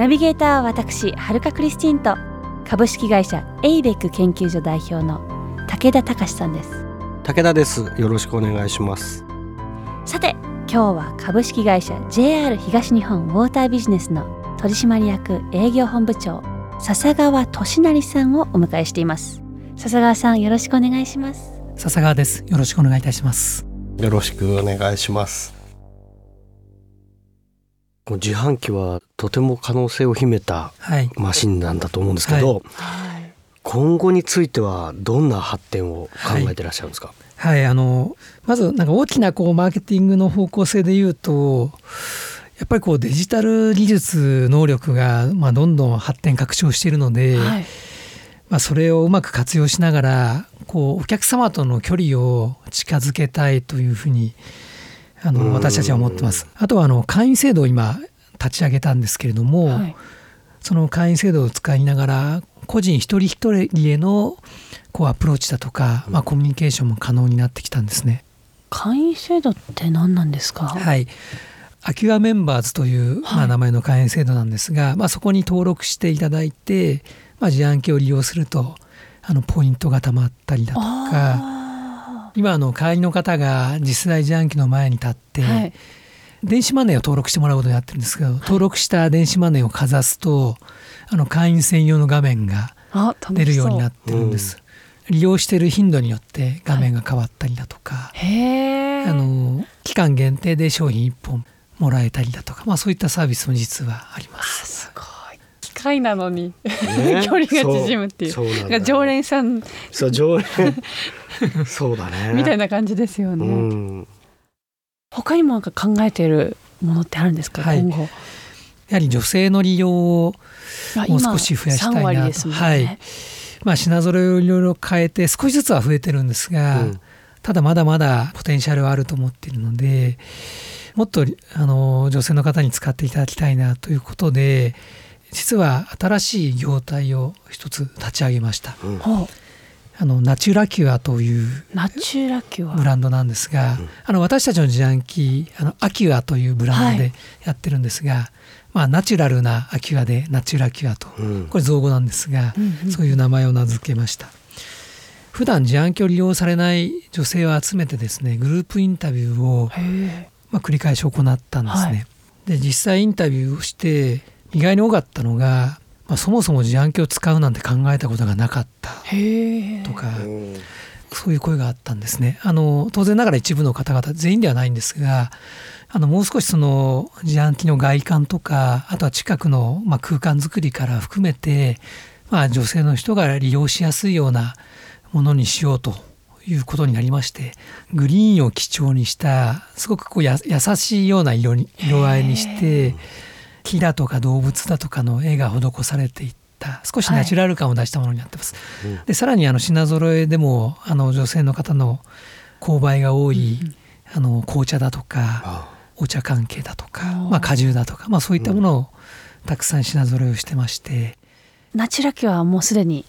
ナビゲーターは私はるかクリスティンと株式会社エイベック研究所代表の武田隆さんです。武田です。よろしくお願いします。さて今日は株式会社 JR 東日本ウォータービジネスの取締役営業本部長笹川俊成さんをお迎えしています。笹川さんよろしくお願いします。笹川です。よろしくお願いいたします。よろしくお願いします自販機はとても可能性を秘めたはい。マシンなんだと思うんですけど、今後についてはどんな発展を考えてらっしゃるんですか、はい。あのまずなんか大きなこうマーケティングの方向性で言うとやっぱりこうデジタル技術能力がまあどんどん発展拡張しているので、はい。まあ、それをうまく活用しながらこうお客様との距離を近づけたいというふうにあうんの私たちは思ってます。あとはあの会員制度を今立ち上げたんですけれども、はい。その会員制度を使いながら個人一人一人へのこうアプローチだとか、まあ、コミュニケーションも可能になってきたんですね。会員制度って何なんですか？はい。アキュアメンバーズという、まあ、はい名前の会員制度なんですが、まあ、そこに登録していただいて、まあ、自販機を利用するとあのポイントがたまったりだとかあ今あの会員の方が次世代自販機の前に立って、ーはい。電子マネーを登録してもらうことをやってるんですけど、登録した電子マネーをかざすとあの会員専用の画面があ出るようになっってるんです。利用している頻度によって画面が変わったりだとか、へえ。あの期間限定で商品1本もらえたりだとか、まあ、そういったサービスも実はあります。すごい。機械なのにね。距離が縮むっていう。そう常連さん。そう常連 そうだね。みたいな感じですよね、うん。他にもなんか考えているものってあるんですか、はい。今後。やはり女性の利用をあもう少し増やしたいなと。今3割ですもんね、はい。まあ、品揃えをいろいろ変えて少しずつは増えてるんですが、うん。ただまだまだポテンシャルはあると思っているのでもっとあの女性の方に使っていただきたいなということで実は新しい業態を一つ立ち上げました。うんあのナチュラキュアというナチュラキュアブランドなんですが、あの私たちの自販機あのアキュアというブランドはい。でやってるんですが、まあ、ナチュラルなアキュアでナチュラキュアと。うん。これ造語なんですが、うんうん。そういう名前を名付けました。普段自販機を利用されない女性を集めてですねグループインタビューを、まあ、繰り返し行ったんですね、はい。で実際インタビューをして意外に多かったのが、まあ、そもそも自販機を使うなんて考えたことがなかった。へえとか、うん。そういう声があったんですね。あの当然ながら一部の方々全員ではないんですがあのもう少しその自販機の外観とかあとは近くの、まあ、空間づくりから含めて、まあ、女性の人が利用しやすいようなものにしようということになりましてグリーンを基調にしたすごくこうや優しいような色に色合いにして木だとか動物だとかの絵が施されていった。少しナチュラル感を出したものになってます。でさらにあの品揃えでもあの女性の方の購買が多い、あの紅茶だとかあお茶関係だとか、まあ、果汁だとか、まあ、そういったものをたくさん品揃えをしてまして、ナチュラキはもうすでに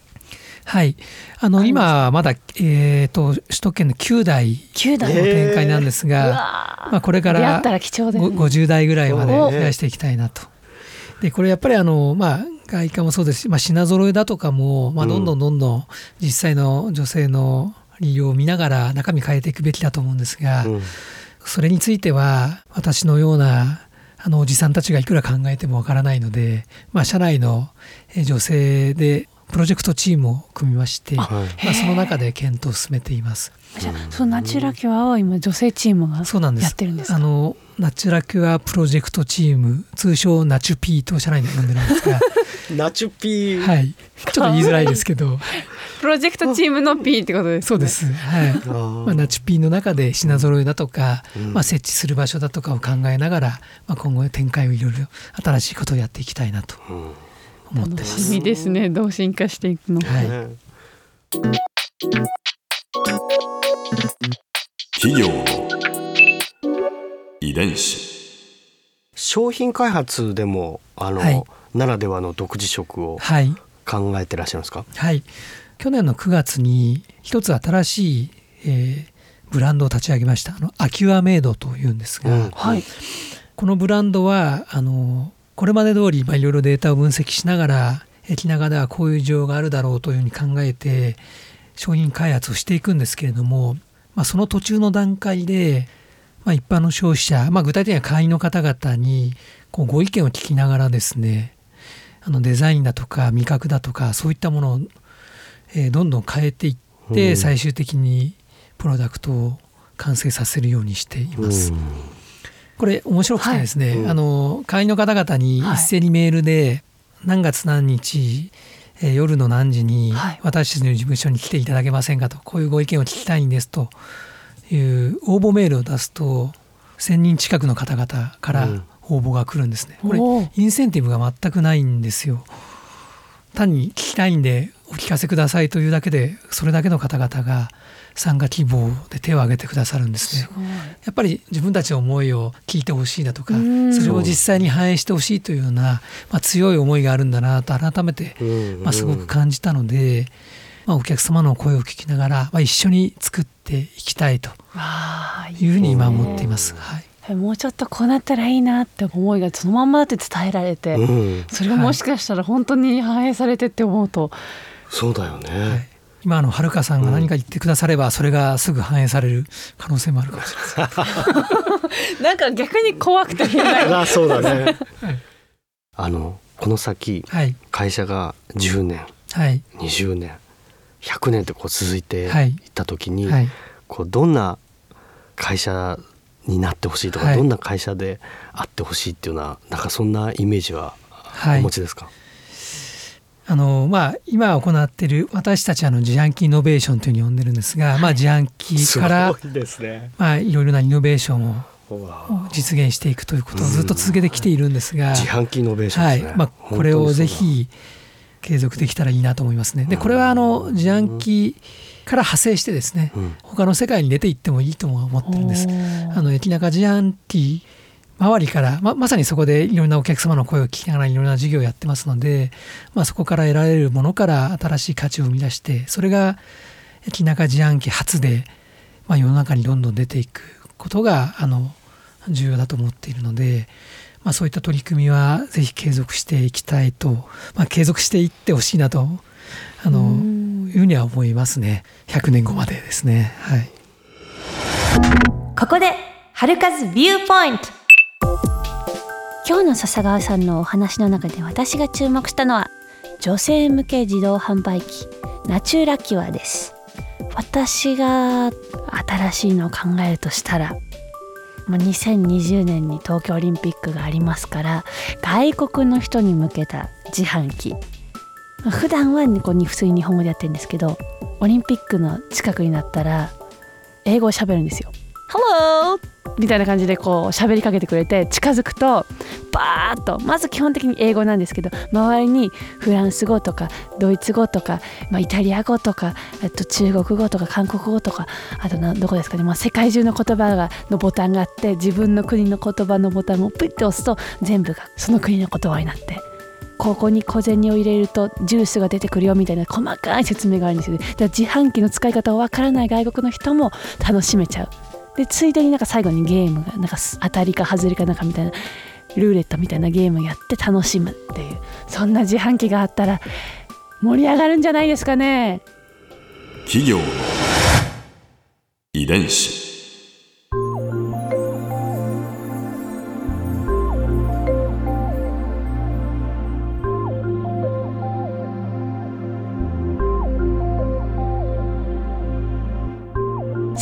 はい、あの今まだ、えー、と首都圏の9台9台。のも、展開なんですうが、まあ、これから出会ったら貴重ですね。ご50代ぐらいまでお。増やしていきたいなと。でこれやっぱりあの、まあ、外観もそうですし、まあ、品揃えだとかも、まあ、うん。どんどんどんどん実際の女性の利用を見ながら中身変えていくべきだと思うんですが、うん。それについては私のようなあのおじさんたちがいくら考えてもわからないので、まあ、社内のえー女性でプロジェクトチームを組みましてはい。まあ、その中で検討を進めています。じゃあそのナチュラキュアを今女性チームがそうなんです。やってるんですか？あのナチュラキュアプロジェクトチーム通称ナチュピーと社内で呼んでるんですが。ナチュピー、はい。ちょっと言いづらいですけど。プロジェクトチームの P ってことですね。そうです、はい。まあ、ナチュピーの中で品揃えだとか、うん。まあ、設置する場所だとかを考えながら、まあ、今後展開をいろいろ新しいことをやっていきたいなと。うん思ってます。楽しみですね。どう進化していくのはい。ね企業の遺伝子。商品開発でもあの、はい。ならではの独自色をはい。考えてらっしゃるんですか？はい、去年の9月に一つ新しい、えーブランドを立ち上げました。あのアキュアメイドというんですが、うん。はい。このブランドはあのこれまで通りまあいろいろデータを分析しながら駅長ではこういう需要があるだろうというふうに考えて商品開発をしていくんですけれども、まあ、その途中の段階で、まあ、一般の消費者、まあ、具体的には会員の方々にこうご意見を聞きながらですねあのデザインだとか味覚だとかそういったものを、えどんどん変えていって、最終的にプロダクトを完成させるようにしています。これ面白くてですね、はい。うん。あの会員の方々に一斉にメールで、何月何日、えー夜の何時にはい。私たちの事務所に来ていただけませんかとこういうご意見を聞きたいんですという応募メールを出すと1,000人近くの方々からうん。応募が来るんですね。これインセンティブが全くないんですよ。単に聞きたいんでお聞かせくださいというだけでそれだけの方々が参加希望で手を挙げてくださるんですね。やっぱり自分たちの思いを聞いてほしいだとかうん。それを実際に反映してほしいというような、まあ、強い思いがあるんだなと改めて、うんまあ、すごく感じたので、まあ、お客様の声を聞きながら、まあ、一緒に作っていきたいと。いいいうふうに今思っています。はい。もうちょっとこうなったらいいなって思いがそのまんまだって伝えられて、うん、それがもしかしたら本当に反映されてって思うと、そうだよね。はい今あのはるかさんが何か言ってくださればそれがすぐ反映される可能性もあるかもしれません。なんか逆に怖くて言えない。あ、そうだね。あのこの先はい会社が10年、はい20年、100年ってこう続いていはいった時に、はいこうどんな会社になってほしいとか、はいどんな会社であってほしいっていうようななんかそんなイメージははいお持ちですか？あのまあ、今行っている私たちはあの自販機イノベーションというふうに呼んでるんですが、まあ、自販機から、いですね。まあ、いろいろなイノベーションを実現していくということをずっと続けてきているんですが、自販機イノベーションですね。はいまあ、これをぜひ継続できたらいいなと思いますね。でこれはあの自販機から派生してですねうん他の世界に出ていってもいいとも思ってるんです。あの駅中自販機周りからままさにそこでいろんなお客様の声を聞きながらいろんな事業をやってますので、まあ、そこから得られるものから新しい価値を生み出してそれが駅中自販機初で、まあ、世の中にどんどん出ていくことがあの重要だと思っているので、まあ、そういった取り組みはぜひ継続していきたいと、まあ、継続していってほしいなとあのいうふうには思いますね。100年後までですね。はい。ここで春風ビューポイント今日の笹川さんのお話の中で私が注目したのは女性向け自動販売機ナチュラキュアです私が新しいのを考えるとしたらまあ2020年に東京オリンピックがありますから外国の人に向けた自販機普段は普通に日本語でやってるんですけどオリンピックの近くになったら英語を喋るんですよ。Hello! みたいな感じでこう喋りかけてくれて近づくとバーッとまず基本的に英語なんですけど周りにフランス語とかドイツ語とか、まあ、イタリア語とかあと中国語とか韓国語とかあとなどこですかね、まあ、世界中の言葉がのボタンがあって自分の国の言葉のボタンをピッて押すと全部がその国の言葉になってここに小銭を入れるとジュースが出てくるよみたいな細かい説明があるんですよね。自販機の使い方をわからない外国の人も楽しめちゃう。でついでになんか最後にゲームがなんか当たりか外れかなんかみたいなルーレットみたいなゲームやって楽しむっていうそんな自販機があったら盛り上がるんじゃないですかね。企業遺伝子